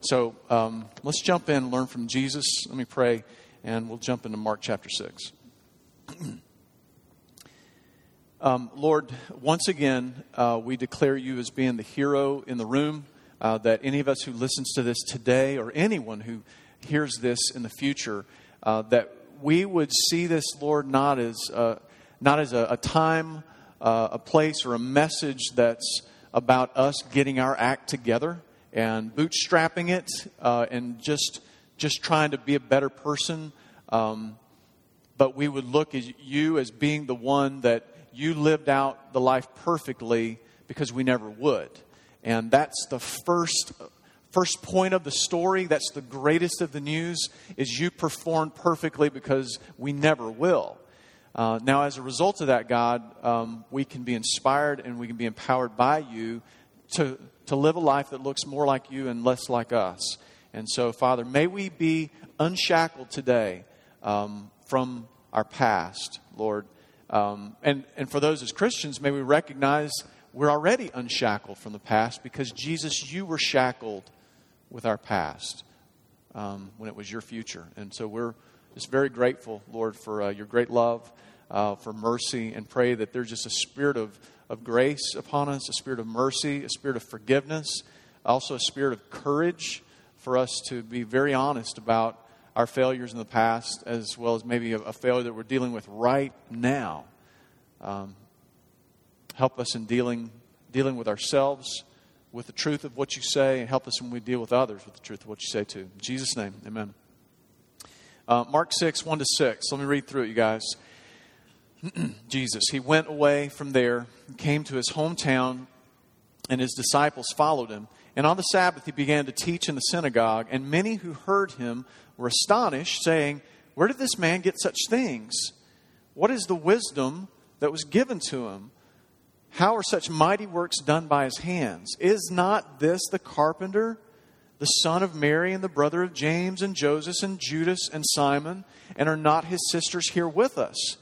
So um, let's jump in and learn from Jesus. Let me pray, and we'll jump into Mark chapter 6. um, Lord, once again, uh, we declare you as being the hero in the room, uh, that any of us who listens to this today or anyone who hears this in the future, uh, that we would see this, Lord, not as, not as a, a time, uh, a place, or a message that's about us getting our act together and bootstrapping it uh, and just just trying to be a better person. Um, but we would look at you as being the one that you lived out the life perfectly because we never would. And that's the first first point of the story. That's the greatest of the news is you performed perfectly because we never will. Uh, now, as a result of that, God, um, we can be inspired and we can be empowered by you to to live a life that looks more like you and less like us. And so, Father, may we be unshackled today um, from our past, Lord. Um, and, and for those as Christians, may we recognize we're already unshackled from the past because, Jesus, you were shackled with our past um, when it was your future. And so we're just very grateful, Lord, for uh, your great love, uh, for mercy, and pray that there's just a spirit of of grace upon us, a spirit of mercy, a spirit of forgiveness, also a spirit of courage for us to be very honest about our failures in the past, as well as maybe a, a failure that we're dealing with right now. Um, help us in dealing, dealing with ourselves with the truth of what you say, and help us when we deal with others with the truth of what you say too. In Jesus' name, amen. Uh, Mark 6, 1 to 6. Let me read through it, you guys. Jesus. He went away from there, came to his hometown, and his disciples followed him. And on the Sabbath he began to teach in the synagogue, and many who heard him were astonished, saying, Where did this man get such things? What is the wisdom that was given to him? How are such mighty works done by his hands? Is not this the carpenter, the son of Mary, and the brother of James, and Joseph, and Judas, and Simon? And are not his sisters here with us?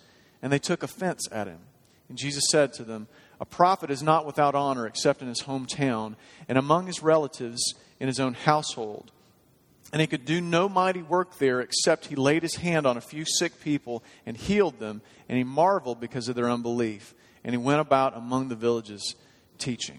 And they took offense at him. And Jesus said to them, A prophet is not without honor except in his hometown and among his relatives in his own household. And he could do no mighty work there except he laid his hand on a few sick people and healed them, and he marveled because of their unbelief. And he went about among the villages teaching.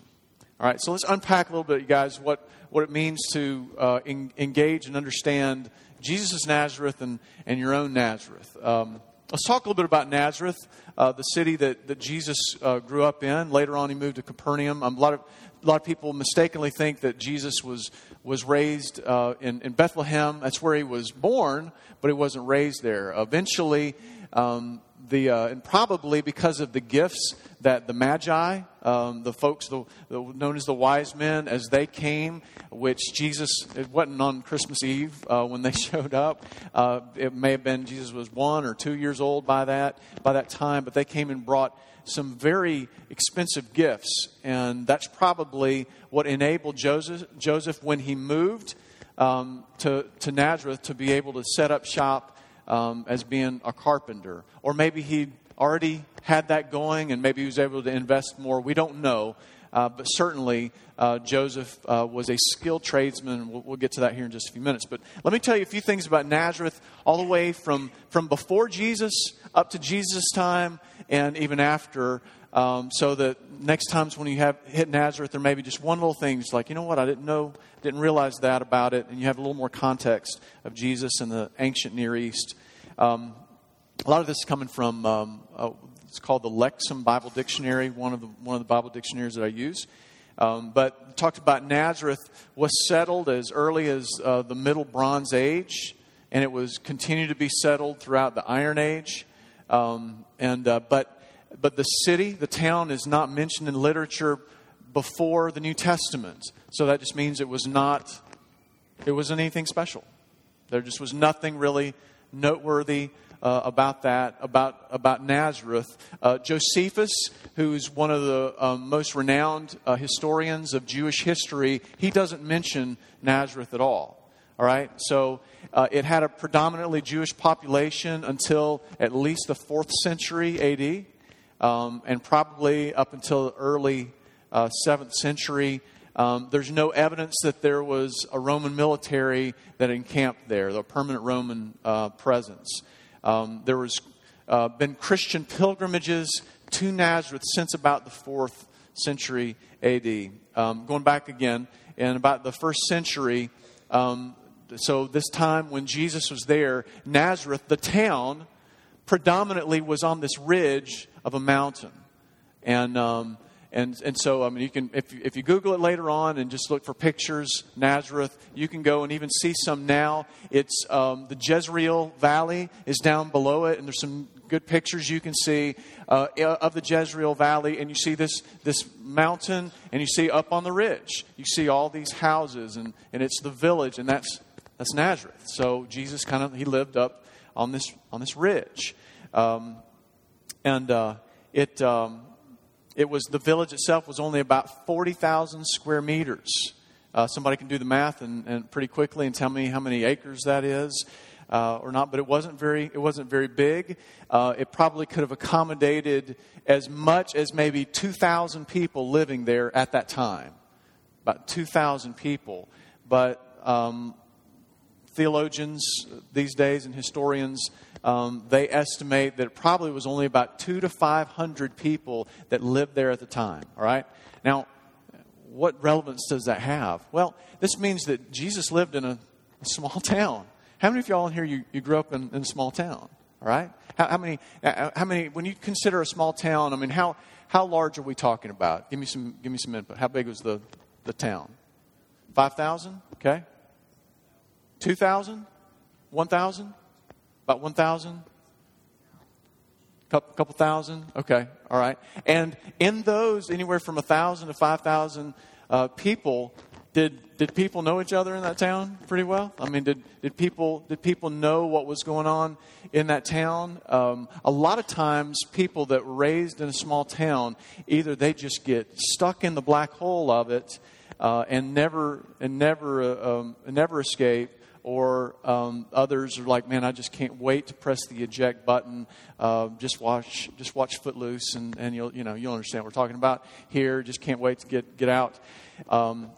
All right, so let's unpack a little bit, you guys, what, what it means to uh, engage and understand Jesus' Nazareth and, and your own Nazareth. Um, Let's talk a little bit about Nazareth, uh, the city that, that Jesus uh, grew up in. Later on, he moved to Capernaum. Um, a, lot of, a lot of people mistakenly think that Jesus was, was raised uh, in, in Bethlehem. That's where he was born, but he wasn't raised there. Eventually, um, the, uh, and probably because of the gifts that the Magi, um, the folks the, the, known as the wise men, as they came, which Jesus, it wasn't on Christmas Eve uh, when they showed up. Uh, it may have been Jesus was one or two years old by that, by that time, but they came and brought some very expensive gifts. And that's probably what enabled Joseph, Joseph when he moved um, to, to Nazareth, to be able to set up shop um, as being a carpenter. Or maybe he already had that going and maybe he was able to invest more. We don't know. Uh, but certainly, uh, Joseph uh, was a skilled tradesman. We'll, we'll, get to that here in just a few minutes. But let me tell you a few things about Nazareth, all the way from, from before Jesus up to Jesus' time and even after. Um, so that next times when you have hit Nazareth, there may be just one little thing. It's like, you know what? I didn't know, didn't realize that about it. And you have a little more context of Jesus in the ancient Near East. Um, a lot of this is coming from um, uh, it's called the Lexham Bible Dictionary, one of the one of the Bible dictionaries that I use. Um, but talked about Nazareth was settled as early as uh, the Middle Bronze Age, and it was continued to be settled throughout the Iron Age. Um, and uh, but but the city, the town, is not mentioned in literature before the New Testament. So that just means it was not it wasn't anything special. There just was nothing really noteworthy uh, about that, about, about Nazareth. Uh, Josephus, who's one of the um, most renowned uh, historians of Jewish history, he doesn't mention Nazareth at all. All right? So uh, it had a predominantly Jewish population until at least the fourth century AD, um, and probably up until the early uh, seventh century. Um, there's no evidence that there was a Roman military that encamped there, the permanent Roman uh, presence. Um, there was uh, been Christian pilgrimages to Nazareth since about the fourth century AD. Um, going back again, in about the first century, um, so this time when Jesus was there, Nazareth, the town, predominantly was on this ridge of a mountain. And, um, and, and so, I mean, you can, if, if you Google it later on and just look for pictures, Nazareth, you can go and even see some now. It's um, the Jezreel Valley is down below it, and there's some good pictures you can see uh, of the Jezreel Valley, and you see this, this mountain, and you see up on the ridge, you see all these houses, and, and it's the village, and that's, that's Nazareth. So Jesus kind of, he lived up on this, on this ridge. Um, and uh, it, um, it was, the village itself was only about 40,000 square meters. Uh, somebody can do the math and, and pretty quickly and tell me how many acres that is uh, or not, but it wasn't very, it wasn't very big. Uh, it probably could have accommodated as much as maybe 2,000 people living there at that time. About 2,000 people. But um, theologians these days and historians, um, they estimate that it probably was only about two to 500 people that lived there at the time, all right? Now, what relevance does that have? Well, this means that Jesus lived in a, a small town. How many of y'all in here, you, you grew up in, in, a small town, all right? How, how, many, uh, uh, how many, when you consider a small town, I mean, how, how large are we talking about? Give me some, give me some input. How big was the, the town? 5,000? Okay. 2,000? 1,000? About one thousand. Couple, thousand. Okay. All right. And in those, anywhere from a thousand to five thousand uh, people, did, did people know each other in that town pretty well? I mean, did, did, people, did people know what was going on in that town? Um, a lot of times, people that were raised in a small town, either they just get stuck in the black hole of it uh, and never, and never, uh, um, never escape, or um, others are like, man, I just can't wait to press the eject button. Uh, just watch, just watch Footloose, and, and you'll, you know, you'll understand what we're talking about here. Just can't wait to get get out. Um,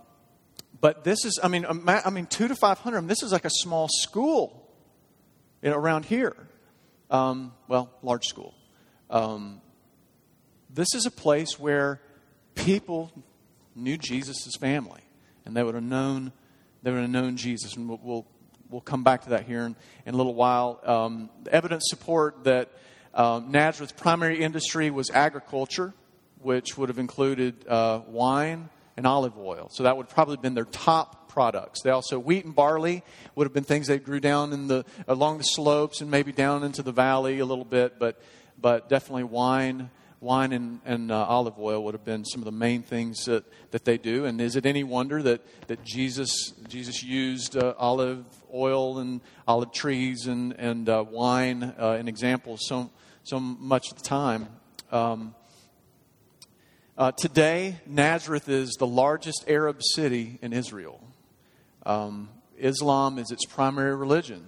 but this is, I mean, I mean, two to 500, I mean, this is like a small school you know, around here. Um, well, large school. Um, this is a place where people knew Jesus' family, and they would have known, they would have known Jesus. And we'll, we'll, come back to that here in, in a little while. Um, evidence support that um, Nazareth's primary industry was agriculture, which would have included uh, wine, and olive oil. So that would probably have been their top products. They also wheat and barley would have been things they grew down in the along the slopes and maybe down into the valley a little bit, but but definitely wine, wine and, and uh, olive oil would have been some of the main things that, that they do. And is it any wonder that, that Jesus Jesus used uh, olive oil and olive trees and and uh, wine uh, in examples so so much of the time? Um, uh, today, Nazareth is the largest Arab city in Israel. Um, Islam is its primary religion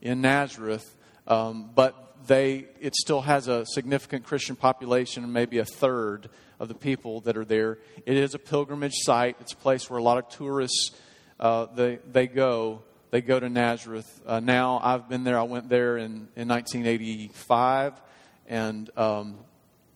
in Nazareth, um, but they, it still has a significant Christian population, maybe a third of the people that are there. It is a pilgrimage site. It's a place where a lot of tourists uh, they, they go. They go to Nazareth. Uh, now, I've been there. I went there in, in 1985, and um,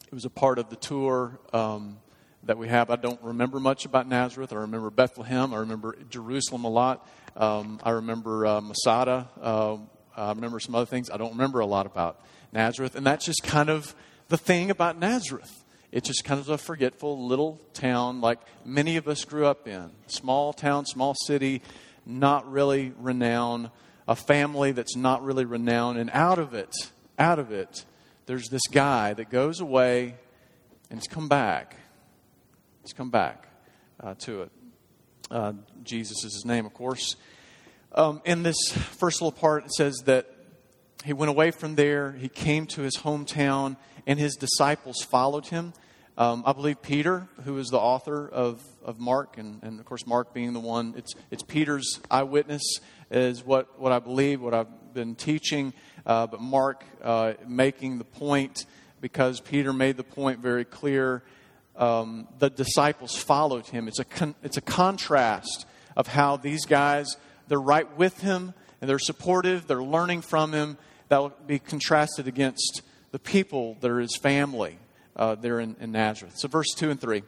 it was a part of the tour um, that we have. I don't remember much about Nazareth. I remember Bethlehem. I remember Jerusalem a lot. Um, I remember uh, Masada. Uh, I remember some other things. I don't remember a lot about Nazareth. And that's just kind of the thing about Nazareth. It's just kind of a forgetful little town like many of us grew up in. Small town, small city, not really renowned. A family that's not really renowned. And out of it, out of it, there's this guy that goes away and he's come back. He's come back uh, to it. Uh, Jesus is his name, of course. Um, in this first little part, it says that he went away from there, he came to his hometown, and his disciples followed him. Um, I believe Peter, who is the author of, of Mark, and, and of course, Mark being the one, it's, it's Peter's eyewitness, is what, what I believe, what I've been teaching. Uh, but Mark uh, making the point because Peter made the point very clear um, the disciples followed him. It's a, con- it's a contrast of how these guys, they're right with him and they're supportive, they're learning from him. That will be contrasted against the people that are his family uh, there in, in Nazareth. So, verse 2 and 3.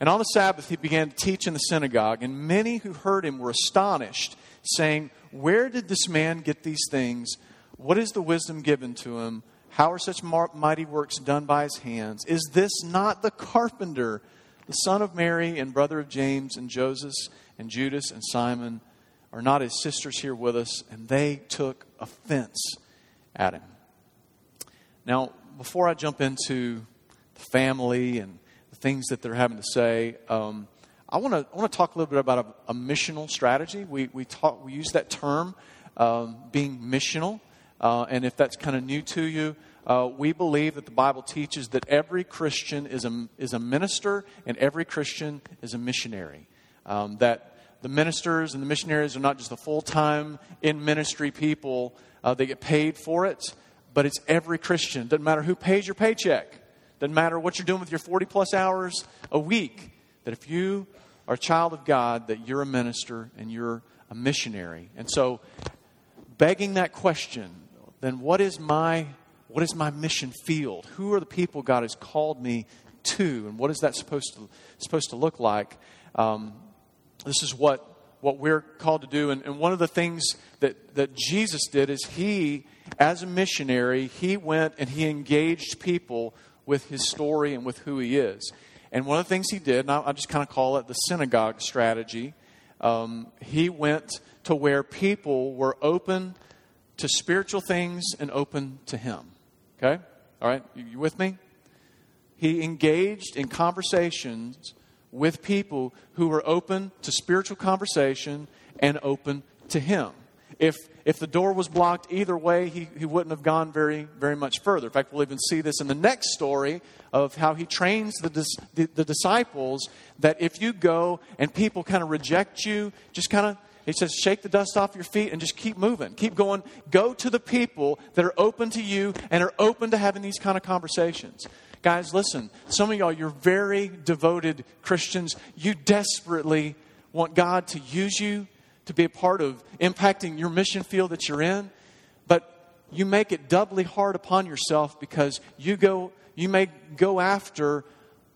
And on the Sabbath he began to teach in the synagogue, and many who heard him were astonished, saying, Where did this man get these things? What is the wisdom given to him? How are such mighty works done by his hands? Is this not the carpenter, the son of Mary and brother of James and Joseph and Judas and Simon? Are not his sisters here with us? And they took offense at him. Now, before I jump into the family and the things that they're having to say, um, I want to I want to talk a little bit about a, a missional strategy. We we talk we use that term um, being missional. Uh, and if that's kind of new to you, uh, we believe that the Bible teaches that every Christian is a, is a minister and every Christian is a missionary. Um, that the ministers and the missionaries are not just the full time in ministry people, uh, they get paid for it, but it's every Christian. Doesn't matter who pays your paycheck, doesn't matter what you're doing with your 40 plus hours a week, that if you are a child of God, that you're a minister and you're a missionary. And so, begging that question, then what is my what is my mission field? Who are the people God has called me to, and what is that supposed to supposed to look like? Um, this is what what we're called to do, and, and one of the things that that Jesus did is he, as a missionary, he went and he engaged people with his story and with who he is. And one of the things he did, and I, I just kind of call it the synagogue strategy. Um, he went to where people were open to spiritual things and open to Him. Okay? All right? You, you with me? He engaged in conversations with people who were open to spiritual conversation and open to Him. If, if the door was blocked either way, he, he wouldn't have gone very, very much further. In fact, we'll even see this in the next story of how he trains the, the, the disciples that if you go and people kind of reject you, just kind of he says, shake the dust off your feet and just keep moving. Keep going. Go to the people that are open to you and are open to having these kind of conversations. Guys, listen, some of y'all, you're very devoted Christians. You desperately want God to use you to be a part of impacting your mission field that you're in, but you make it doubly hard upon yourself because you go you may go after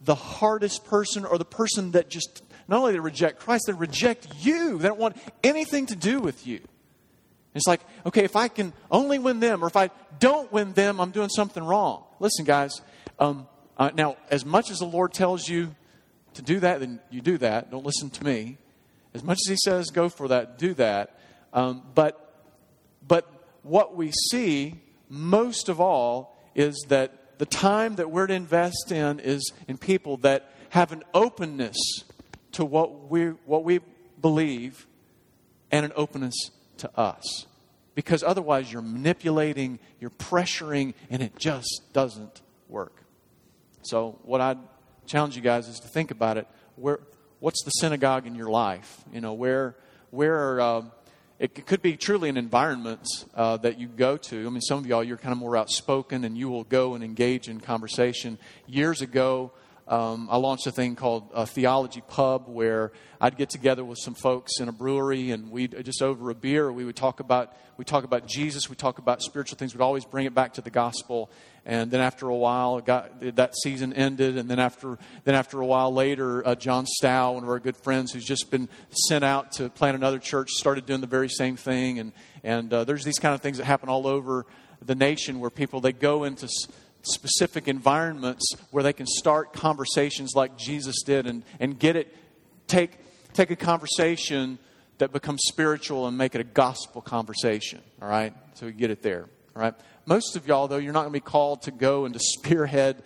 the hardest person or the person that just not only they reject Christ, they reject you. They don't want anything to do with you. It's like, okay, if I can only win them, or if I don't win them, I'm doing something wrong. Listen, guys, um, uh, now, as much as the Lord tells you to do that, then you do that. Don't listen to me. As much as He says go for that, do that. Um, but, but what we see most of all is that the time that we're to invest in is in people that have an openness to what we, what we believe and an openness to us. Because otherwise, you're manipulating, you're pressuring, and it just doesn't work. So, what I'd challenge you guys is to think about it. Where, what's the synagogue in your life? You know, where, where uh, it could be truly an environment uh, that you go to. I mean, some of y'all, you're kind of more outspoken and you will go and engage in conversation. Years ago, um, I launched a thing called a Theology Pub where I'd get together with some folks in a brewery and we'd just over a beer we would talk about we talk about Jesus, we talk about spiritual things. We'd always bring it back to the gospel. And then after a while, got, that season ended. And then after then after a while later, uh, John Stow, one of our good friends, who's just been sent out to plant another church, started doing the very same thing. And and uh, there's these kind of things that happen all over the nation where people they go into specific environments where they can start conversations like Jesus did and, and get it, take, take a conversation that becomes spiritual and make it a gospel conversation. All right? So we get it there. All right? Most of y'all, though, you're not going to be called to go and to spearhead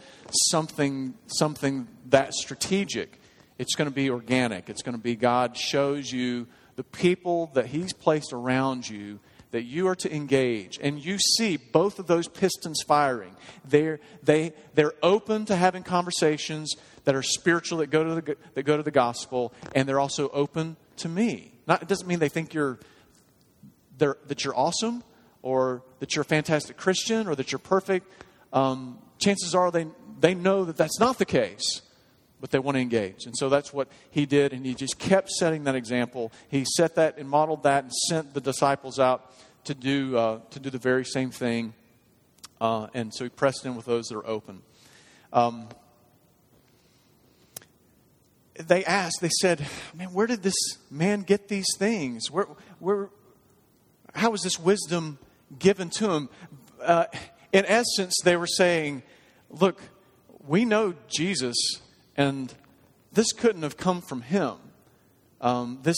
something, something that strategic. It's going to be organic. It's going to be God shows you the people that He's placed around you that you are to engage and you see both of those pistons firing. They're, they, they're open to having conversations that are spiritual that go to the, that go to the gospel and they're also open to me. Not, it doesn't mean they think you're that you're awesome or that you're a fantastic christian or that you're perfect. Um, chances are they, they know that that's not the case but they want to engage. And so that's what he did, and he just kept setting that example. He set that and modeled that and sent the disciples out to do, uh, to do the very same thing. Uh, and so he pressed in with those that are open. Um, they asked, they said, Man, where did this man get these things? Where, where, how was this wisdom given to him? Uh, in essence, they were saying, Look, we know Jesus, and this couldn't have come from him. Um, this,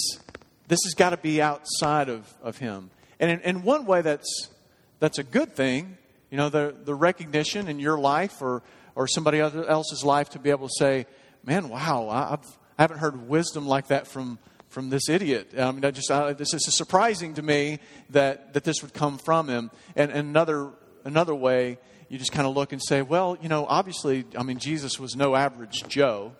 this has got to be outside of, of him. And in, in, one way, that's, that's a good thing. You know, the, the recognition in your life or, or somebody else's life to be able to say, man, wow, I've, I haven't heard wisdom like that from, from this idiot. I mean, I just, I, this is surprising to me that, that this would come from him. And, and another, another way, you just kind of look and say, well, you know, obviously, I mean, Jesus was no average Joe.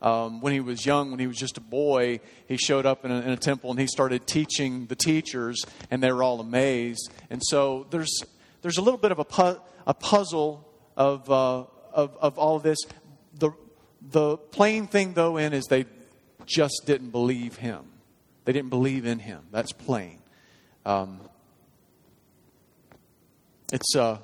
Um, when he was young, when he was just a boy, he showed up in a, in a, temple and he started teaching the teachers, and they were all amazed. And so there's there's a little bit of a, pu- a puzzle of, uh, of of all of this. The the plain thing, though, in is they just didn't believe him. They didn't believe in him. That's plain. Um, it's uh,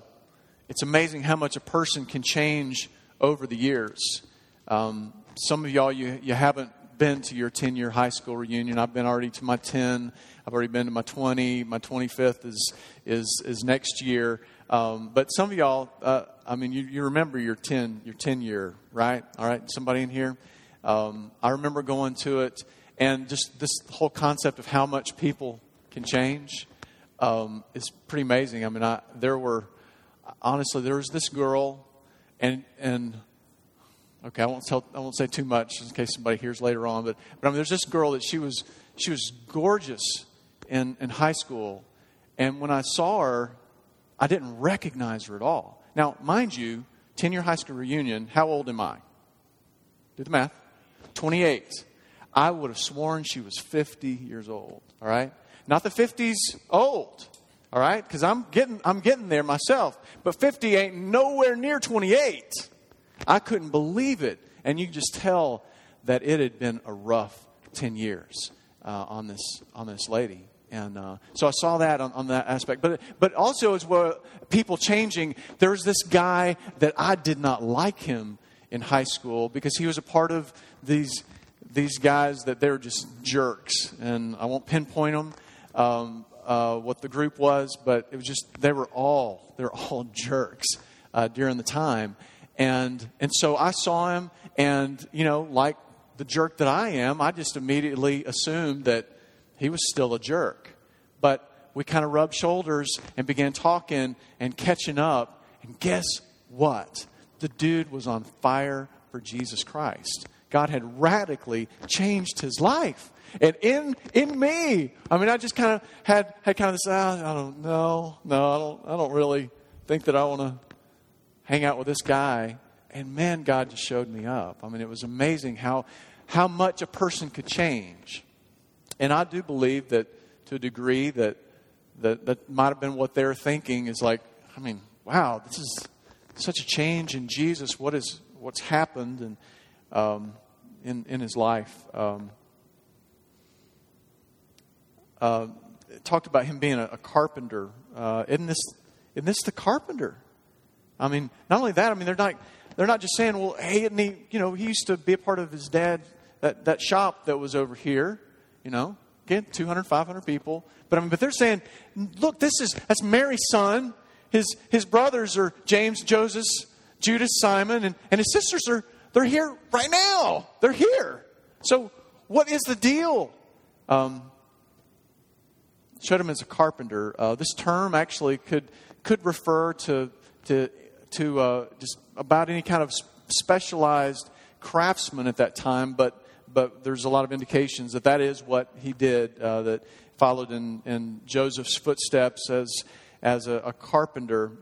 it's amazing how much a person can change over the years. Um, some of y'all, you, you haven't been to your 10 year high school reunion. I've been already to my 10. I've already been to my 20. My 25th is, is, is next year. Um, but some of y'all, uh, I mean, you, you remember your 10, your 10 year, right? All right, somebody in here? Um, I remember going to it and just this whole concept of how much people can change um, is pretty amazing. I mean, I, there were honestly, there was this girl, and and okay, I won't tell, I won't say too much in case somebody hears later on, but but I mean, there's this girl that she was she was gorgeous in in high school, and when I saw her, I didn't recognize her at all. Now, mind you, ten year high school reunion. How old am I? Do the math. Twenty eight. I would have sworn she was 50 years old. All right? Not the 50s old all right? Because I'm getting, I'm getting there myself. But 50 ain't nowhere near 28. I couldn't believe it. And you just tell that it had been a rough 10 years uh, on, this, on this lady. And uh, so I saw that on, on, that aspect. But, but also, as well, people changing, there's this guy that I did not like him in high school because he was a part of these, these guys that they're just jerks. And I won't pinpoint them. Um, uh, what the group was, but it was just they were all they were all jerks uh, during the time, and and so I saw him, and you know, like the jerk that I am, I just immediately assumed that he was still a jerk, but we kind of rubbed shoulders and began talking and catching up, and guess what? The dude was on fire for Jesus Christ. God had radically changed his life. And in in me, I mean, I just kind of had had kind of this. Oh, I don't know, no, I don't. I don't really think that I want to hang out with this guy. And man, God just showed me up. I mean, it was amazing how how much a person could change. And I do believe that to a degree that that that might have been what they're thinking is like. I mean, wow, this is such a change in Jesus. What is what's happened and um, in in his life. Um, uh, talked about him being a, a carpenter. Uh, isn't this isn't this the carpenter? I mean, not only that. I mean, they're not they're not just saying, well, hey, and he, you know, he used to be a part of his dad that that shop that was over here. You know, again, 200, 500 people. But I mean, but they're saying, look, this is that's Mary's son. His his brothers are James, Joseph, Judas, Simon, and, and his sisters are they're here right now. They're here. So what is the deal? Um, showed him as a carpenter. Uh, this term actually could could refer to to to uh, just about any kind of specialized craftsman at that time, but but there's a lot of indications that that is what he did. Uh, that followed in, in Joseph's footsteps as as a, a carpenter.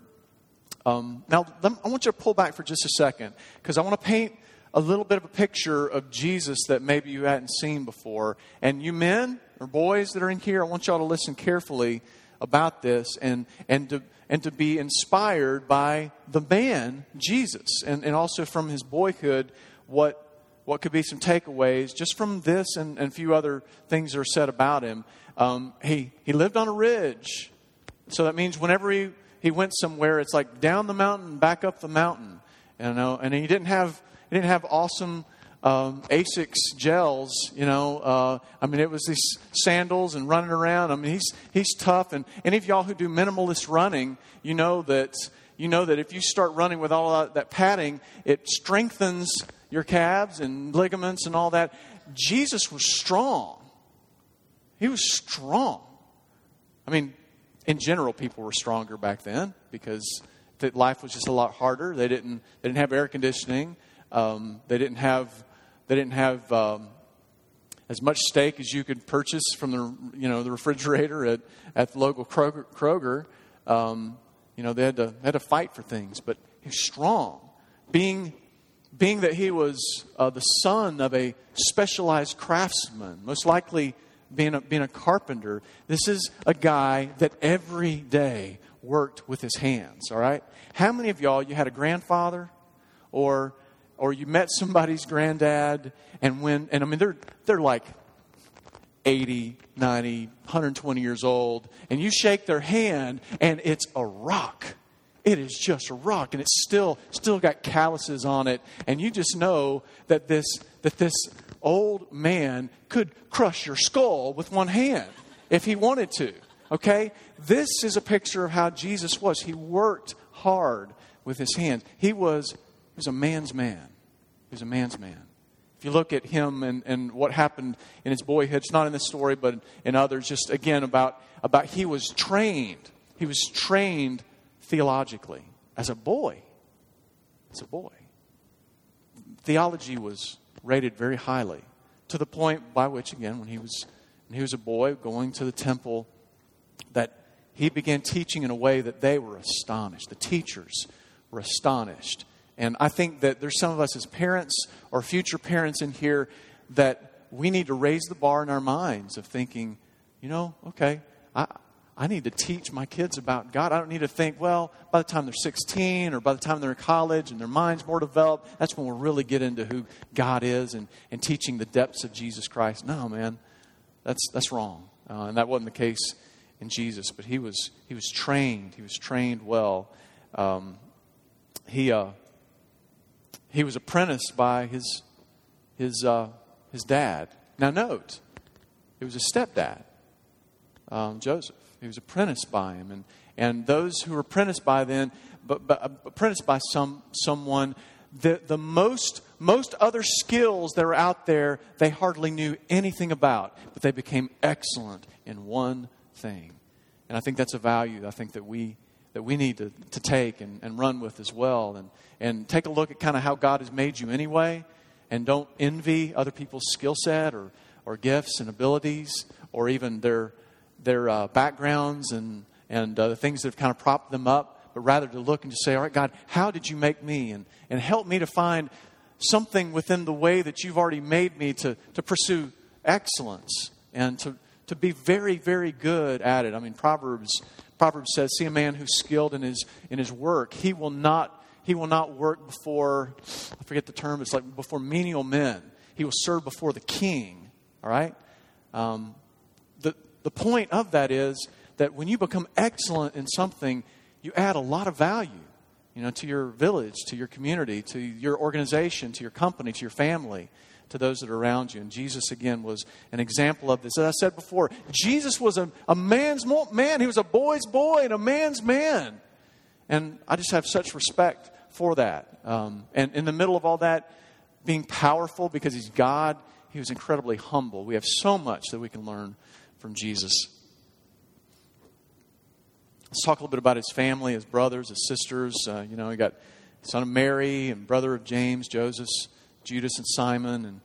Um, now, I want you to pull back for just a second because I want to paint a little bit of a picture of Jesus that maybe you hadn't seen before. And you men, or boys that are in here, I want y'all to listen carefully about this and, and, to, and to be inspired by the man, Jesus, and, and also from his boyhood, what, what could be some takeaways just from this and, and a few other things that are said about him. Um, he, he lived on a ridge. So that means whenever he, he went somewhere, it's like down the mountain, back up the mountain. You know, and he didn't have, he didn't have awesome um, Asics gels, you know. Uh, I mean, it was these sandals and running around. I mean, he's, he's tough. And any of y'all who do minimalist running, you know that, you know that if you start running with all that, that padding, it strengthens your calves and ligaments and all that. Jesus was strong. He was strong. I mean, in general, people were stronger back then because life was just a lot harder. They didn't, they didn't have air conditioning. Um, they didn't have, they didn't have um, as much steak as you could purchase from the, you know, the refrigerator at, at the local Kroger. Kroger. Um, you know, they had, to, had to fight for things, but he was strong. Being being that he was uh, the son of a specialized craftsman, most likely being a, being a carpenter, this is a guy that every day worked with his hands, all right? How many of y'all, you had a grandfather or, or you met somebody's granddad and when, and I mean, they're, they're like 80, 90, 120 years old, and you shake their hand and it's a rock it is just a rock and it's still still got calluses on it and you just know that this that this old man could crush your skull with one hand if he wanted to okay? This is a picture of how jesus was. He worked hard with his hands. He was he was a man's man. He was a man's man. If you look at him and, and what happened in his boyhood it's not in this story but in others just again about about he was trained. He was trained theologically as a boy. As a boy. Theology was rated very highly to the point by which, again, when he was, when he was a boy going to the temple, that he began teaching in a way that they were astonished. The teachers were astonished. And I think that there's some of us as parents or future parents in here that we need to raise the bar in our minds of thinking, you know, okay, I, I need to teach my kids about God. I don't need to think, well, by the time they're 16 or by the time they're in college and their mind's more developed, that's when we'll really get into who God is and, and teaching the depths of Jesus Christ. No, man, that's, that's wrong. Uh, and that wasn't the case in Jesus, but he was, he was trained. He was trained well. Um, he, uh, he was apprenticed by his, his, uh, his dad. Now, note, it was a stepdad, um, Joseph. He was apprenticed by him. And, and those who were apprenticed by then, but, but uh, apprenticed by some, someone, the, the most, most other skills that are out there, they hardly knew anything about, but they became excellent in one thing. And I think that's a value I think that we, that we need to, to take and, and run with as well. And, and take a look at kind of how God has made you anyway. And don't envy other people's skill set or, or gifts and abilities or even their, their uh, backgrounds and, and uh, the things that have kind of propped them up, but rather to look and to say, All right, God, how did you make me? And, and help me to find something within the way that you've already made me to, to pursue excellence and to, to be very, very good at it. I mean, Proverbs, Proverbs says, See a man who's skilled in his, in his work. He will not. He will not work before, I forget the term, it's like before menial men. He will serve before the king. All right? Um, the point of that is that when you become excellent in something, you add a lot of value you know, to your village, to your community, to your organization, to your company, to your family, to those that are around you. And Jesus, again, was an example of this. As I said before, Jesus was a, a man's man. He was a boy's boy and a man's man. And I just have such respect for that. Um, and in the middle of all that, being powerful because he's God, he was incredibly humble. We have so much that we can learn from Jesus. Let's talk a little bit about his family, his brothers, his sisters. Uh, you know, he got son of Mary and brother of James, Joseph, Judas, and Simon, and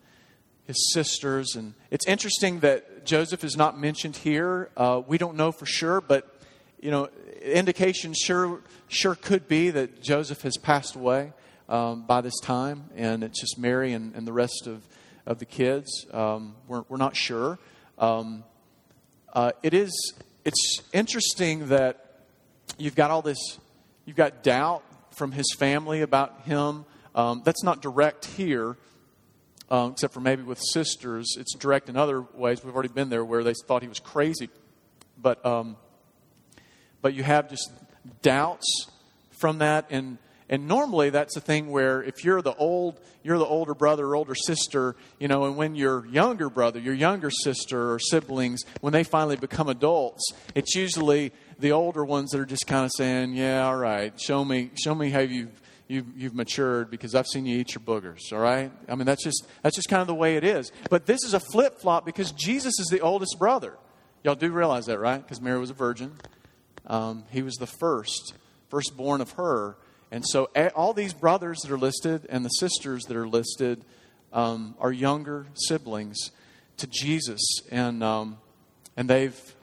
his sisters. And it's interesting that Joseph is not mentioned here. Uh, we don't know for sure, but you know, indication sure sure could be that Joseph has passed away um, by this time, and it's just Mary and, and the rest of of the kids. Um, we're, we're not sure. Um, uh, it is it's interesting that you've got all this you've got doubt from his family about him um, that's not direct here um, except for maybe with sisters. It's direct in other ways. We've already been there where they thought he was crazy. But, um, but you have just doubts from that. And, and normally that's a thing where if you're the old, you're the older brother or older sister, you know, and when your younger brother, your younger sister or siblings, when they finally become adults, it's usually the older ones that are just kind of saying, "Yeah, all right, show me, show me how you've you've, you've matured because I've seen you eat your boogers." All right, I mean that's just that's just kind of the way it is. But this is a flip flop because Jesus is the oldest brother. Y'all do realize that, right? Because Mary was a virgin. Um, he was the first, firstborn of her. And so all these brothers that are listed and the sisters that are listed um, are younger siblings to Jesus, and um, and they've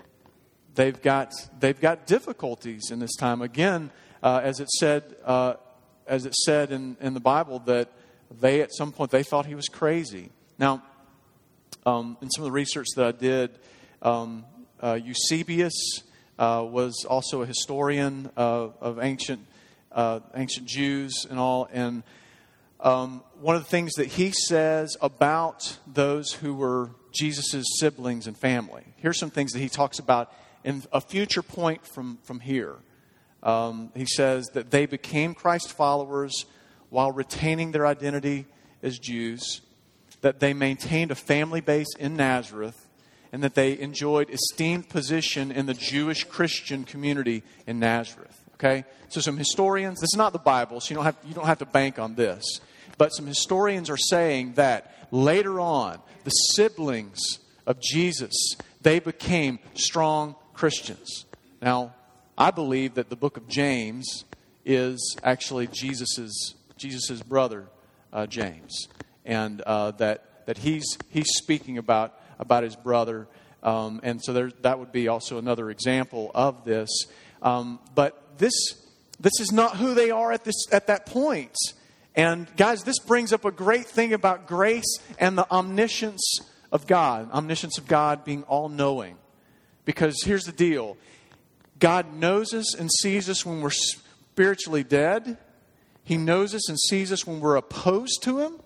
they've got they've got difficulties in this time. Again, uh, as it said uh, as it said in, in the Bible that they at some point they thought he was crazy. Now, um, in some of the research that I did, um, uh, Eusebius uh, was also a historian of ancient uh, ancient Jews and all. And um, one of the things that he says about those who were Jesus' siblings and family. Here's some things that he talks about in a future point from, from here. Um, he says that they became Christ followers while retaining their identity as Jews, that they maintained a family base in Nazareth, and that they enjoyed esteemed position in the Jewish Christian community in Nazareth. Okay? So some historians, this is not the Bible, so you don't have, you don't have to bank on this. But some historians are saying that later on, the siblings of Jesus, they became strong Christians. Now, I believe that the book of James is actually Jesus's Jesus's brother, uh, James, and uh, that that he's he's speaking about about his brother, um, and so there, that would be also another example of this. Um, but this, this is not who they are at, this, at that point. And guys, this brings up a great thing about grace and the omniscience of God. Omniscience of God being all knowing. Because here's the deal God knows us and sees us when we're spiritually dead, He knows us and sees us when we're opposed to Him,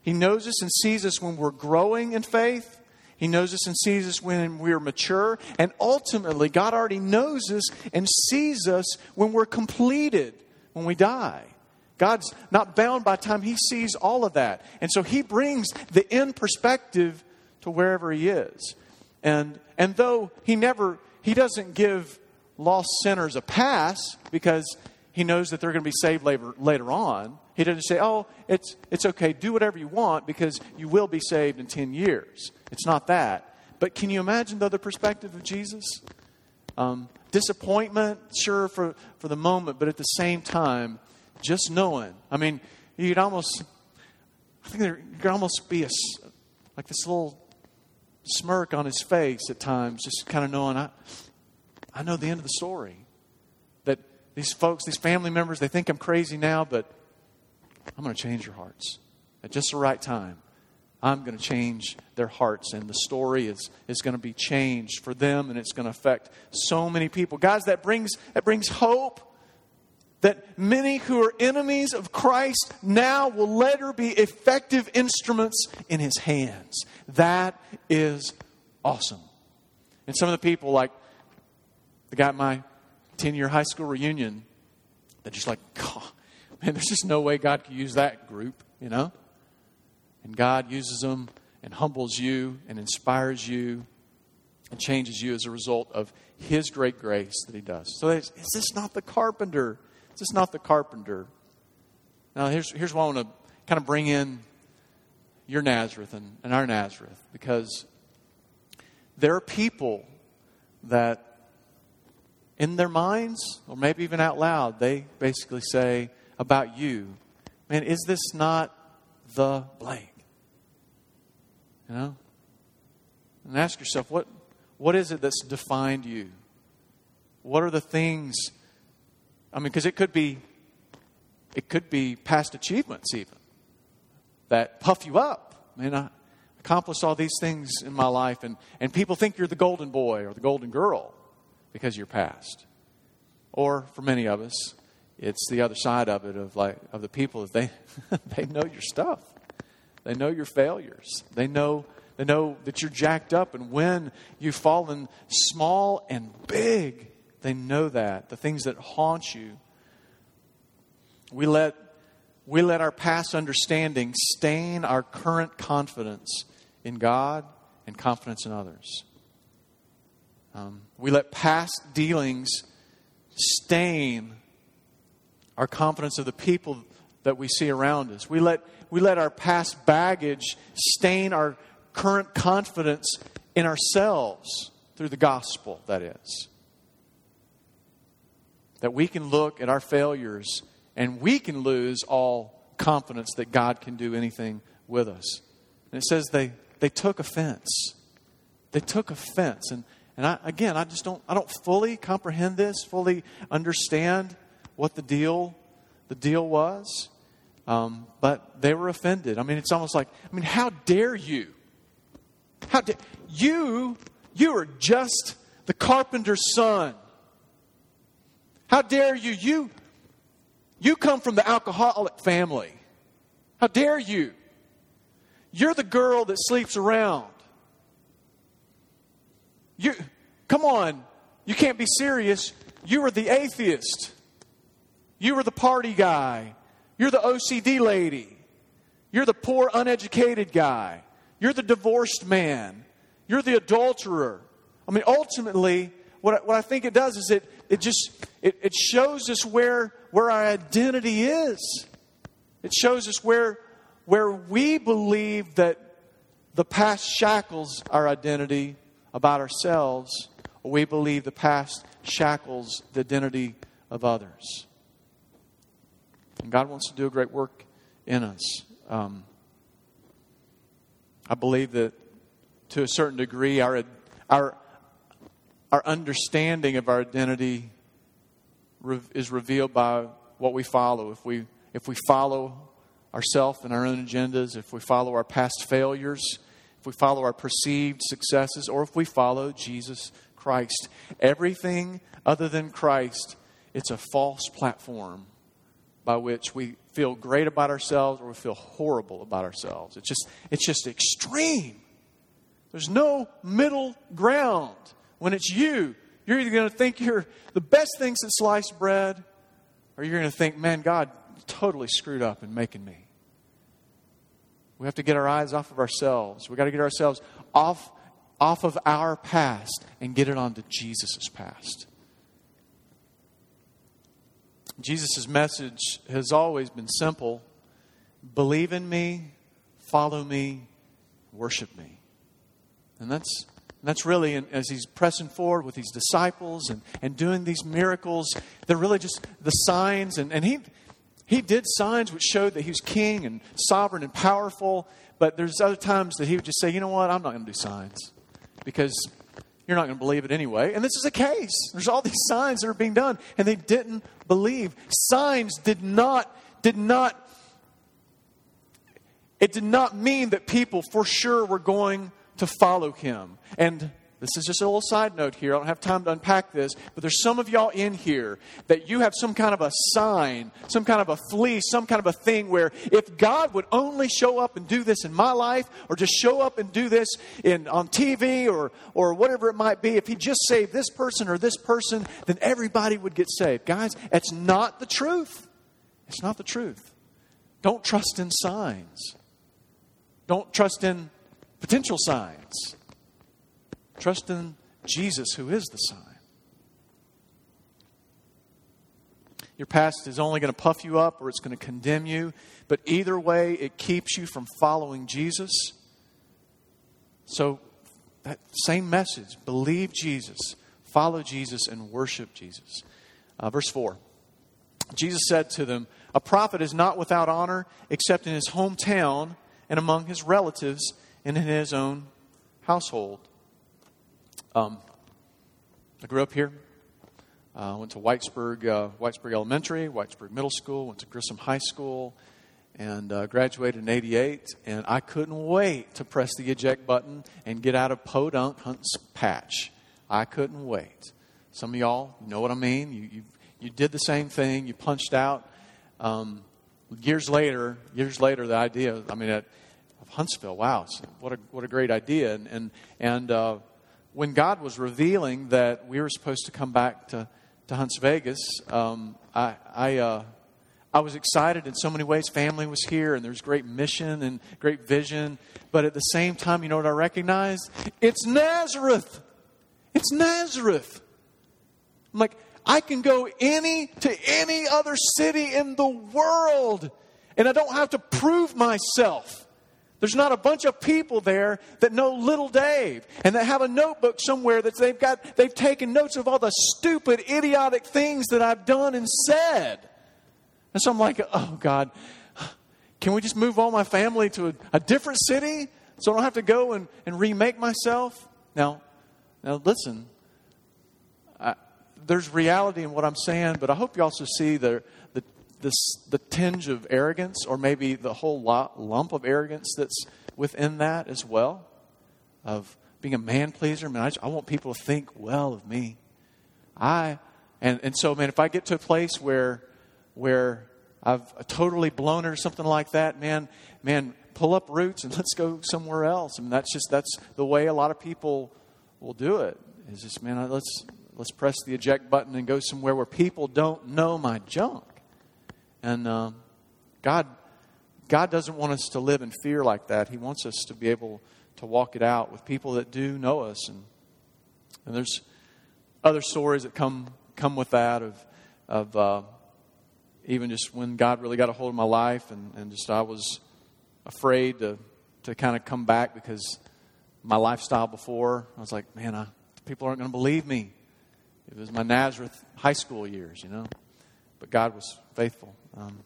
He knows us and sees us when we're growing in faith. He knows us and sees us when we're mature. And ultimately, God already knows us and sees us when we're completed, when we die. God's not bound by time. He sees all of that. And so He brings the end perspective to wherever He is. And, and though He never, He doesn't give lost sinners a pass because He knows that they're going to be saved later, later on, He doesn't say, oh, it's, it's okay, do whatever you want because you will be saved in 10 years. It's not that. But can you imagine, though, the perspective of Jesus? Um, disappointment, sure, for, for the moment, but at the same time, just knowing. I mean, you'd almost, I think there could almost be a, like this little smirk on his face at times, just kind of knowing, I, I know the end of the story. These folks, these family members, they think I'm crazy now, but I'm going to change your hearts at just the right time. I'm going to change their hearts, and the story is, is going to be changed for them, and it's going to affect so many people. Guys, that brings, that brings hope that many who are enemies of Christ now will later be effective instruments in his hands. That is awesome. And some of the people, like the guy at my 10 year high school reunion, they're just like, God, man, there's just no way God could use that group, you know? And God uses them and humbles you and inspires you and changes you as a result of His great grace that He does. So, is this not the carpenter? Is this not the carpenter? Now, here's, here's what I want to kind of bring in your Nazareth and, and our Nazareth because there are people that in their minds, or maybe even out loud, they basically say about you, man, is this not the blank? You know? And ask yourself, what, what is it that's defined you? What are the things? I mean, because it could be, it could be past achievements even that puff you up. I mean, I accomplished all these things in my life, and, and people think you're the golden boy or the golden girl because you're past. Or for many of us, it's the other side of it of like of the people that they they know your stuff. They know your failures. They know, they know that you're jacked up and when you've fallen small and big. They know that. The things that haunt you. We let, we let our past understanding stain our current confidence in God and confidence in others. Um, we let past dealings stain our confidence of the people that we see around us. We let, we let our past baggage stain our current confidence in ourselves through the gospel, that is. That we can look at our failures and we can lose all confidence that God can do anything with us. And it says they, they took offense. They took offense. And, and I, again, I just don't, I don't fully comprehend this, fully understand what the deal, the deal was. Um, but they were offended. I mean, it's almost like, I mean, how dare you? How dare you? You are just the carpenter's son. How dare you? You, you come from the alcoholic family. How dare you? You're the girl that sleeps around. You, come on, you can't be serious. You were the atheist. You were the party guy. You're the OCD lady. You're the poor, uneducated guy. You're the divorced man. You're the adulterer. I mean, ultimately, what I, what I think it does is it, it just it, it shows us where, where our identity is. It shows us where, where we believe that the past shackles our identity about ourselves, or we believe the past shackles the identity of others. And God wants to do a great work in us. Um, I believe that to a certain degree, our, our, our understanding of our identity is revealed by what we follow. If we, if we follow ourselves and our own agendas, if we follow our past failures, if we follow our perceived successes, or if we follow Jesus Christ. Everything other than Christ, it's a false platform by which we feel great about ourselves or we feel horrible about ourselves. It's just, it's just extreme. There's no middle ground. When it's you, you're either going to think you're the best thing since sliced bread, or you're going to think, man, God totally screwed up in making me. We have to get our eyes off of ourselves. We've got to get ourselves off, off of our past and get it onto Jesus' past. Jesus' message has always been simple believe in me, follow me, worship me. And that's, that's really, as he's pressing forward with these disciples and, and doing these miracles, they're really just the signs. And, and he, he did signs which showed that he was king and sovereign and powerful, but there's other times that he would just say, you know what, I'm not going to do signs because you're not going to believe it anyway. And this is a case. There's all these signs that are being done, and they didn't believe. Signs did not, did not, it did not mean that people for sure were going to follow him. And this is just a little side note here. I don't have time to unpack this, but there's some of y'all in here that you have some kind of a sign, some kind of a fleece, some kind of a thing where if God would only show up and do this in my life, or just show up and do this in on TV or or whatever it might be, if He just saved this person or this person, then everybody would get saved. Guys, that's not the truth. It's not the truth. Don't trust in signs. Don't trust in potential signs. Trust in Jesus, who is the sign. Your past is only going to puff you up or it's going to condemn you, but either way, it keeps you from following Jesus. So, that same message believe Jesus, follow Jesus, and worship Jesus. Uh, verse 4 Jesus said to them, A prophet is not without honor except in his hometown and among his relatives and in his own household. Um, I grew up here. Uh, went to Whitesburg, uh, Whitesburg Elementary, Whitesburg Middle School, went to Grissom High School, and uh, graduated in 88. And I couldn't wait to press the eject button and get out of Podunk Hunt's patch. I couldn't wait. Some of y'all know what I mean. You, you, you did the same thing. You punched out. Um, years later, years later, the idea, I mean, of Huntsville. Wow, what a, what a great idea. And, and, and uh, when God was revealing that we were supposed to come back to, to Hunts Vegas, um, I, I, uh, I was excited in so many ways. Family was here, and there's great mission and great vision. But at the same time, you know what I recognized? It's Nazareth. It's Nazareth. I'm like, I can go any to any other city in the world, and I don't have to prove myself. There's not a bunch of people there that know little Dave and that have a notebook somewhere that they've got they've taken notes of all the stupid idiotic things that I've done and said. And so I'm like, oh God, can we just move all my family to a, a different city so I don't have to go and, and remake myself? Now, now listen, I, there's reality in what I'm saying, but I hope you also see the this, the tinge of arrogance, or maybe the whole lump of arrogance that's within that as well, of being a man pleaser. Man, I, I want people to think well of me. I and and so man, if I get to a place where where I've totally blown it or something like that, man, man, pull up roots and let's go somewhere else. I mean, that's just that's the way a lot of people will do it. Is just man, let's let's press the eject button and go somewhere where people don't know my junk. And uh, God, God doesn't want us to live in fear like that. He wants us to be able to walk it out with people that do know us. And, and there's other stories that come come with that of of uh, even just when God really got a hold of my life, and, and just I was afraid to to kind of come back because my lifestyle before I was like, man, I, people aren't going to believe me. It was my Nazareth high school years, you know. But God was faithful. Um,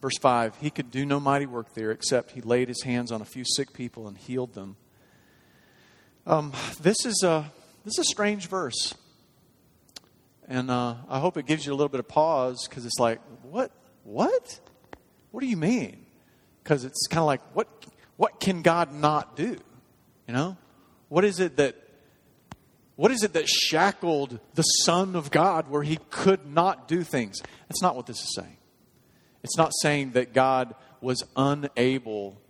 verse 5 He could do no mighty work there except he laid his hands on a few sick people and healed them. Um, this, is a, this is a strange verse. And uh, I hope it gives you a little bit of pause because it's like, what? What? What do you mean? Because it's kind of like, what, what can God not do? You know? What is it that what is it that shackled the Son of God where he could not do things? That's not what this is saying. It's not saying that God was unable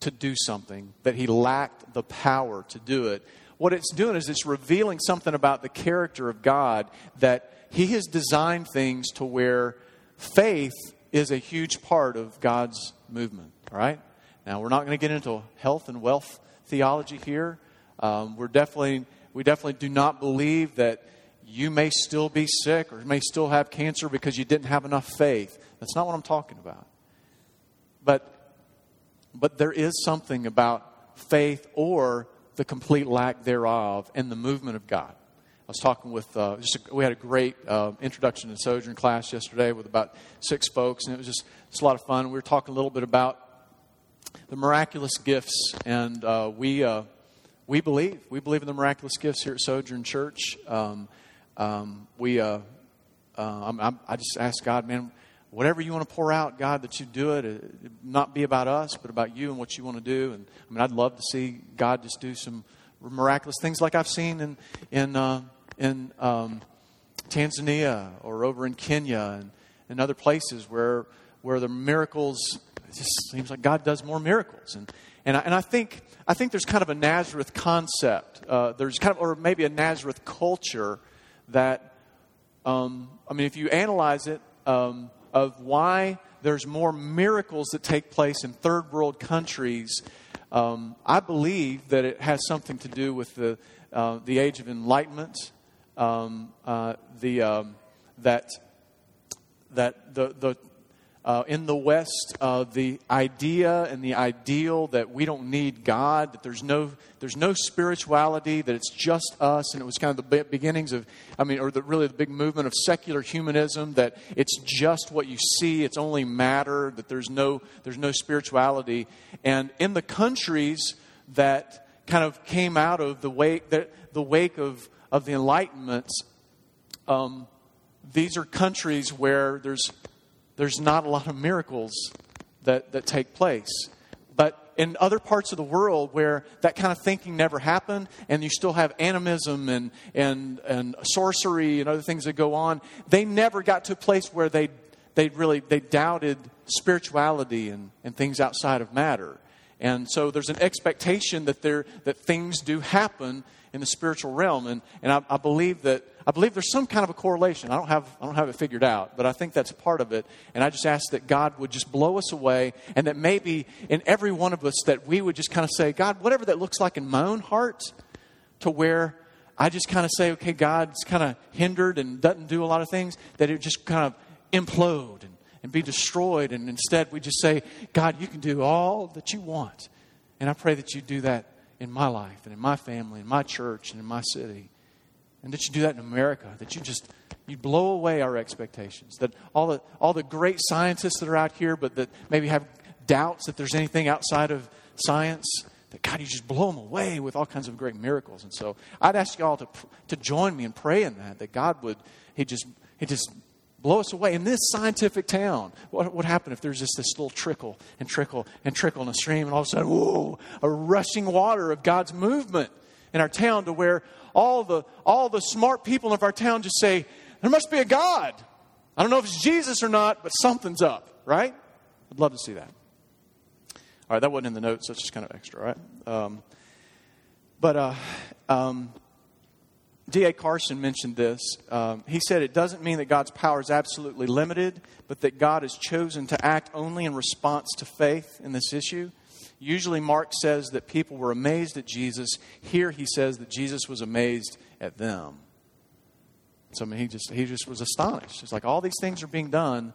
to do something, that he lacked the power to do it. What it's doing is it's revealing something about the character of God that he has designed things to where faith is a huge part of God's movement. All right? Now, we're not going to get into health and wealth theology here. Um, we're definitely we definitely do not believe that you may still be sick or may still have cancer because you didn't have enough faith. That's not what I'm talking about. But, but there is something about faith or the complete lack thereof in the movement of God. I was talking with, uh, just a, we had a great uh, introduction to Sojourn class yesterday with about six folks, and it was just, just a lot of fun. We were talking a little bit about the miraculous gifts, and uh, we uh, we believe. We believe in the miraculous gifts here at Sojourn Church. Um, um, we, uh, uh, I, I just ask God, man, whatever you want to pour out, God, that you do it, it, uh, not be about us, but about you and what you want to do. And I mean, I'd love to see God just do some miraculous things like I've seen in in uh, in um, Tanzania or over in Kenya and, and other places where where the miracles. It just seems like God does more miracles, and and I, and I think I think there's kind of a Nazareth concept. Uh, there's kind of, or maybe a Nazareth culture that, um, I mean, if you analyze it, um, of why there's more miracles that take place in third world countries, um, I believe that it has something to do with the, uh, the age of enlightenment, um, uh, the, um, that, that the, the uh, in the West, uh, the idea and the ideal that we don't need God, that there's no, there's no spirituality, that it's just us, and it was kind of the beginnings of, I mean, or the, really the big movement of secular humanism, that it's just what you see, it's only matter, that there's no, there's no spirituality. And in the countries that kind of came out of the wake, the, the wake of, of the Enlightenment, um, these are countries where there's there's not a lot of miracles that, that take place. But in other parts of the world where that kind of thinking never happened, and you still have animism and, and, and sorcery and other things that go on, they never got to a place where they, they really they doubted spirituality and, and things outside of matter. And so there's an expectation that there that things do happen in the spiritual realm. And, and I, I believe that I believe there's some kind of a correlation. I don't have I don't have it figured out, but I think that's part of it. And I just ask that God would just blow us away, and that maybe in every one of us that we would just kind of say, God, whatever that looks like in my own heart, to where I just kind of say, okay, God's kind of hindered and doesn't do a lot of things, that it just kind of implode and, and be destroyed. And instead, we just say, God, you can do all that you want. And I pray that you do that in my life and in my family, in my church, and in my city. And that you do that in America, that you just you blow away our expectations. That all the all the great scientists that are out here, but that maybe have doubts that there's anything outside of science, that God, you just blow them away with all kinds of great miracles. And so I'd ask you all to to join me in praying that that God would he just he just blow us away. In this scientific town, what would happen if there's just this little trickle and trickle and trickle in a stream, and all of a sudden, whoa, a rushing water of God's movement in our town to where all the, all the smart people of our town just say, there must be a God. I don't know if it's Jesus or not, but something's up, right? I'd love to see that. All right, that wasn't in the notes, so it's just kind of extra, right? Um, but uh, um, D.A. Carson mentioned this. Um, he said it doesn't mean that God's power is absolutely limited, but that God has chosen to act only in response to faith in this issue. Usually, Mark says that people were amazed at Jesus. Here, he says that Jesus was amazed at them. So, I mean, he just, he just was astonished. It's like all these things are being done,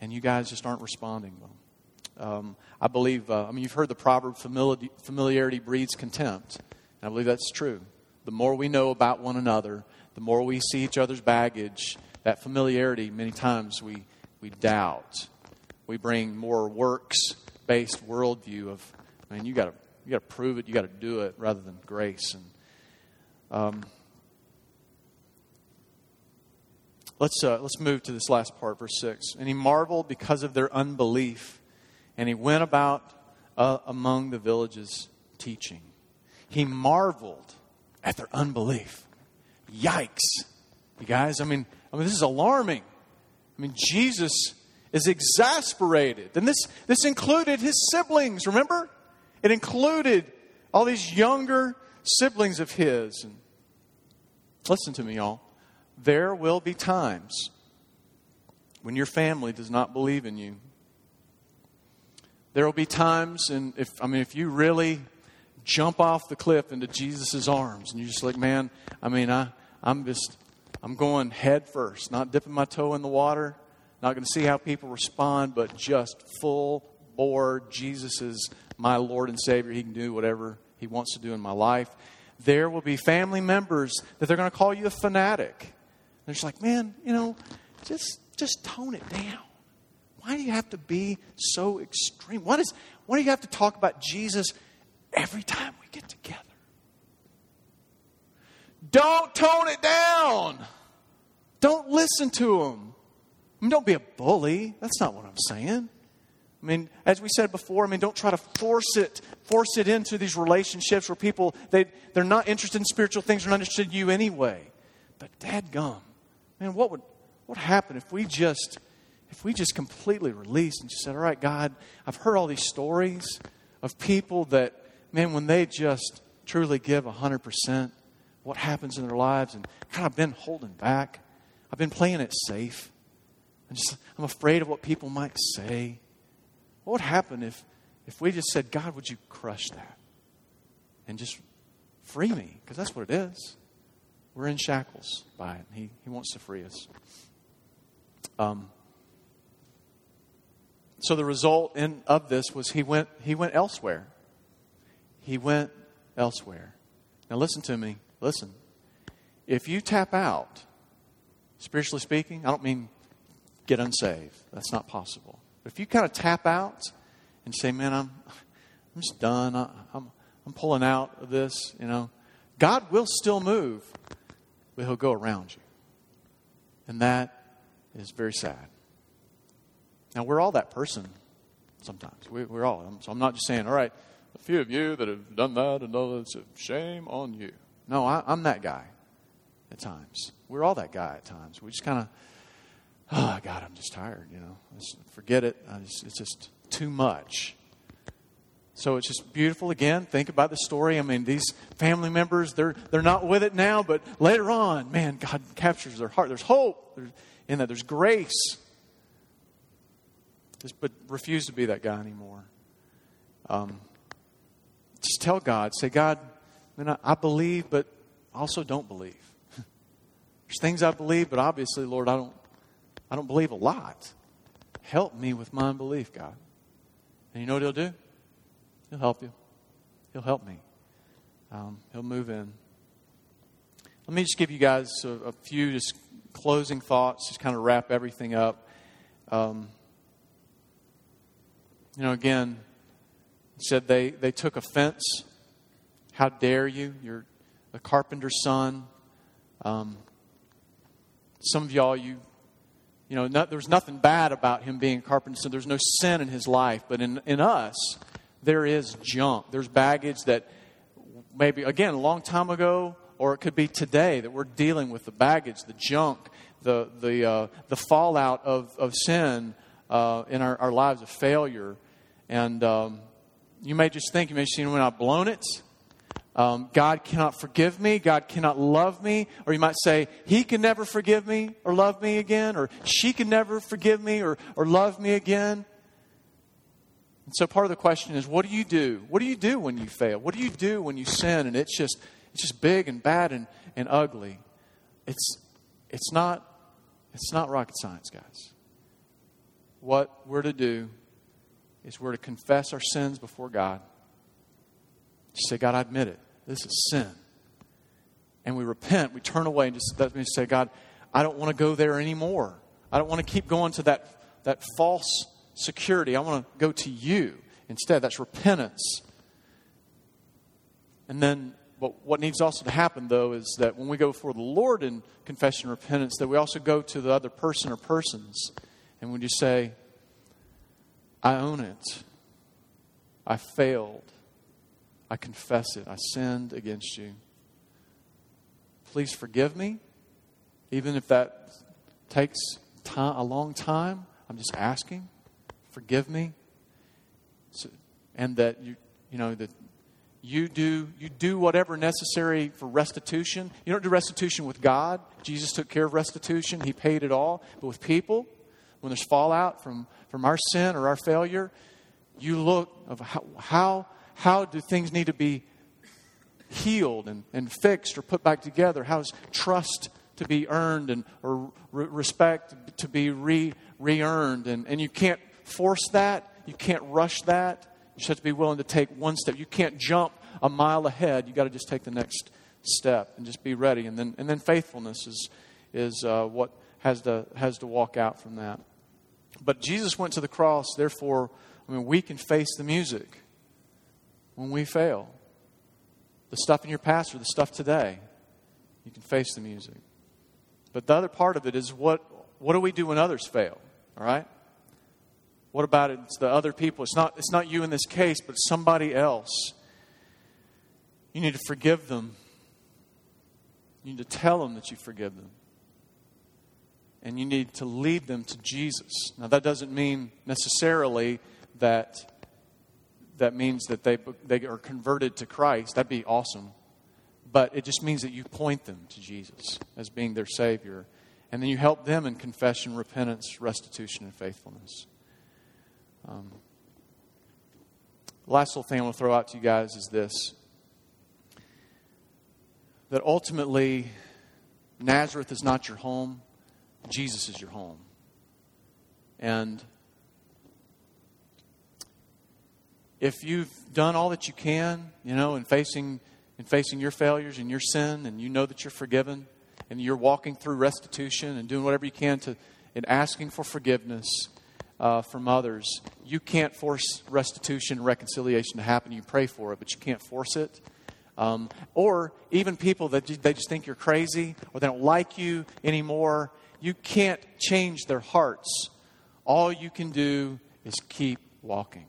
and you guys just aren't responding. Um, I believe, uh, I mean, you've heard the proverb familiarity breeds contempt. And I believe that's true the more we know about one another, the more we see each other's baggage, that familiarity, many times we, we doubt. We bring more works based worldview of, man, you got to you got to prove it, you got to do it, rather than grace. And um, let's uh, let's move to this last part, verse six. And he marveled because of their unbelief, and he went about uh, among the villages teaching. He marveled at their unbelief. Yikes. You guys, I mean, I mean this is alarming. I mean, Jesus is exasperated. And this this included his siblings, remember? It included all these younger siblings of his. And listen to me, y'all. There will be times when your family does not believe in you. There will be times, and if I mean, if you really jump off the cliff into Jesus' arms. And you're just like, man, I mean, I, I'm just, I'm going head first, not dipping my toe in the water, not going to see how people respond, but just full bore. Jesus my Lord and Savior. He can do whatever He wants to do in my life. There will be family members that they're going to call you a fanatic. They're just like, man, you know, just just tone it down. Why do you have to be so extreme? What is why do you have to talk about Jesus every time we get together. Don't tone it down. Don't listen to them. I mean, don't be a bully. That's not what I'm saying. I mean, as we said before, I mean, don't try to force it, force it into these relationships where people they they're not interested in spiritual things, they're not interested in you anyway. But dad gum, man, what would what happen if we just if we just completely released and just said, All right, God, I've heard all these stories of people that man, when they just truly give 100%, what happens in their lives, and God, I've been holding back. I've been playing it safe. I'm just, I'm afraid of what people might say. What would happen if, if we just said, God, would you crush that? And just free me? Because that's what it is. We're in shackles by it. He, he wants to free us. Um, so the result in, of this was he went, he went elsewhere he went elsewhere. Now, listen to me. Listen. If you tap out, spiritually speaking, I don't mean get unsaved. That's not possible. But if you kind of tap out and say, man, I'm, I'm just done, I, I'm, I'm pulling out of this, you know, God will still move, but He'll go around you. And that is very sad. Now, we're all that person sometimes. We, are all. So I'm not just saying, all right, a few of you that have done that and all that, shame on you. No, I, am that guy at times. We're all that guy at times. We just kind of, oh, God, I'm just tired, you know. Just forget it. Just, it's just too much. So it's just beautiful. Again, think about the story. I mean, these family members, they're, they're not with it now, but later on, man, God captures their heart. There's hope in that, there's grace. Just, but refuse to be that guy anymore. Um, just tell God, say, God, man, I, I believe, but also don't believe. There's things I believe, but obviously, Lord, I don't, I don't believe a lot. Help me with my unbelief, God. And you know what He'll do? He'll help you. He'll help me. Um, he'll move in. Let me just give you guys a, a, few just closing thoughts, just kind of wrap everything up. Um, you know, again, said they, they took offense. How dare you? You're a carpenter's son. Um, some of y'all, you, you know, there's nothing bad about him being a carpenter's son. There's no sin in his life. But in, in us, there is junk. There's baggage that maybe, again, a long time ago, or it could be today that we're dealing with the baggage, the junk, the, the, uh, the fallout of, of sin uh, in our, our lives of failure. And um, you may just think, you may see when I've blown it. Um, God cannot forgive me. God cannot love me. Or you might say, He can never forgive me or love me again. Or she can never forgive me or, or love me again. And so part of the question is, what do you do? What do you do when you fail? What do you do when you sin and it's just it's just big and bad and, and ugly? It's it's not it's not rocket science, guys. What we're to do is we're to confess our sins before God. Just say, God, I admit it. This is sin. And we repent, we turn away and just let me say, God, I don't want to go there anymore. I don't want to keep going to that, that false security. I want to go to you instead. That's repentance. And then what, what needs also to happen, though, is that when we go before the Lord in confession and repentance, that we also go to the other person or persons and we just say, I own it. I failed. I confess it. I sinned against you. Please forgive me, even if that takes time, a long time. I'm just asking forgive me. So, and that you, you know, that you do, you do whatever necessary for restitution. You don't do restitution with God. Jesus took care of restitution. He paid it all. But with people, when there's fallout from, from our sin or our failure, you look of how, how, how do things need to be healed and, and fixed or put back together? How is trust to be earned and or re- respect to be re re-earned? And, and you can't force that. You can't rush that. You just have to be willing to take one step. You can't jump a mile ahead. You got to just take the next step and just be ready. And then, and then faithfulness is, is uh, what has to, has to walk out from that. But Jesus went to the cross, therefore, I mean, we can face the music when we fail. The stuff in your past or the stuff today, you can face the music. But the other part of it is what, what do we do when others fail? All right? What about it? It's the other people. It's not, it's not you in this case, but somebody else. You need to forgive them. You need to tell them that you forgive them. And you need to lead them to Jesus. Now, that doesn't mean necessarily that that means that they, they are converted to Christ. That'd be awesome. But it just means that you point them to Jesus as being their Savior. And then you help them in confession, repentance, restitution, and faithfulness. Um, last little thing I want to throw out to you guys is this that ultimately, Nazareth is not your home, Jesus is your home. And if you've done all that you can, you know, in facing in facing your failures and your sin, and you know that you're forgiven, and you're walking through restitution and doing whatever you can to in asking for forgiveness, uh, from others. You can't force restitution and reconciliation to happen. You pray for it, but you can't force it. Um, or even people that they just think you're crazy or they don't like you anymore. You can't change their hearts. All you can do is keep walking,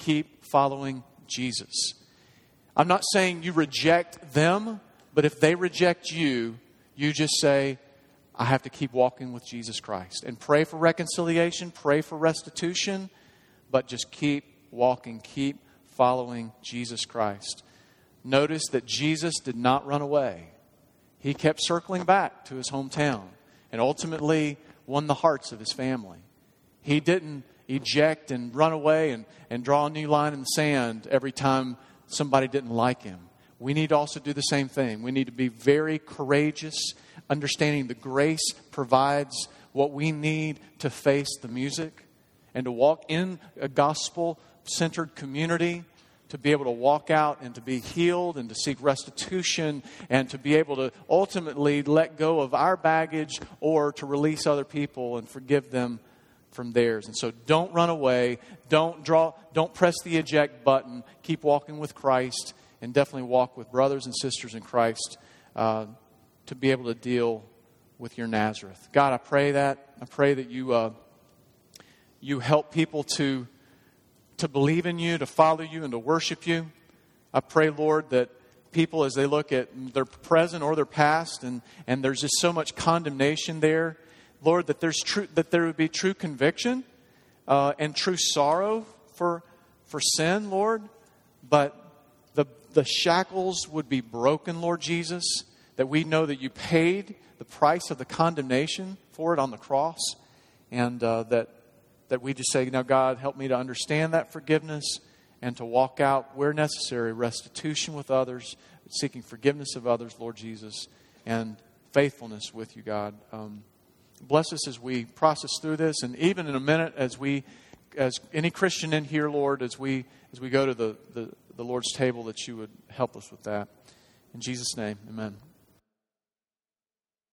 keep following Jesus. I'm not saying you reject them, but if they reject you, you just say, I have to keep walking with Jesus Christ. And pray for reconciliation, pray for restitution, but just keep walking, keep following Jesus Christ. Notice that Jesus did not run away, he kept circling back to his hometown and ultimately won the hearts of his family. He didn't eject and run away and, and draw a new line in the sand every time somebody didn't like him. We need to also do the same thing. We need to be very courageous, understanding the grace provides what we need to face the music and to walk in a gospel centered community to be able to walk out and to be healed and to seek restitution and to be able to ultimately let go of our baggage or to release other people and forgive them from theirs. And so don't run away. Don't draw don't press the eject button. Keep walking with Christ and definitely walk with brothers and sisters in Christ uh, to be able to deal with your Nazareth. God, I pray that. I pray that you uh, you help people to to believe in you, to follow you, and to worship you. I pray, Lord, that people, as they look at their present or their past, and, and there's just so much condemnation there, Lord, that, there's true, that there would be true conviction uh, and true sorrow for, for sin, Lord, but the, the shackles would be broken, Lord Jesus, that we know that you paid the price of the condemnation for it on the cross, and uh, that that we just say, Now, God, help me to understand that forgiveness and to walk out where necessary restitution with others, seeking forgiveness of others, Lord Jesus, and faithfulness with you, God. Um, bless us as we process through this, and even in a minute, as we, as any Christian in here, Lord, as we as we go to the, the, the Lord's table, that you would help us with that. In Jesus' name, amen.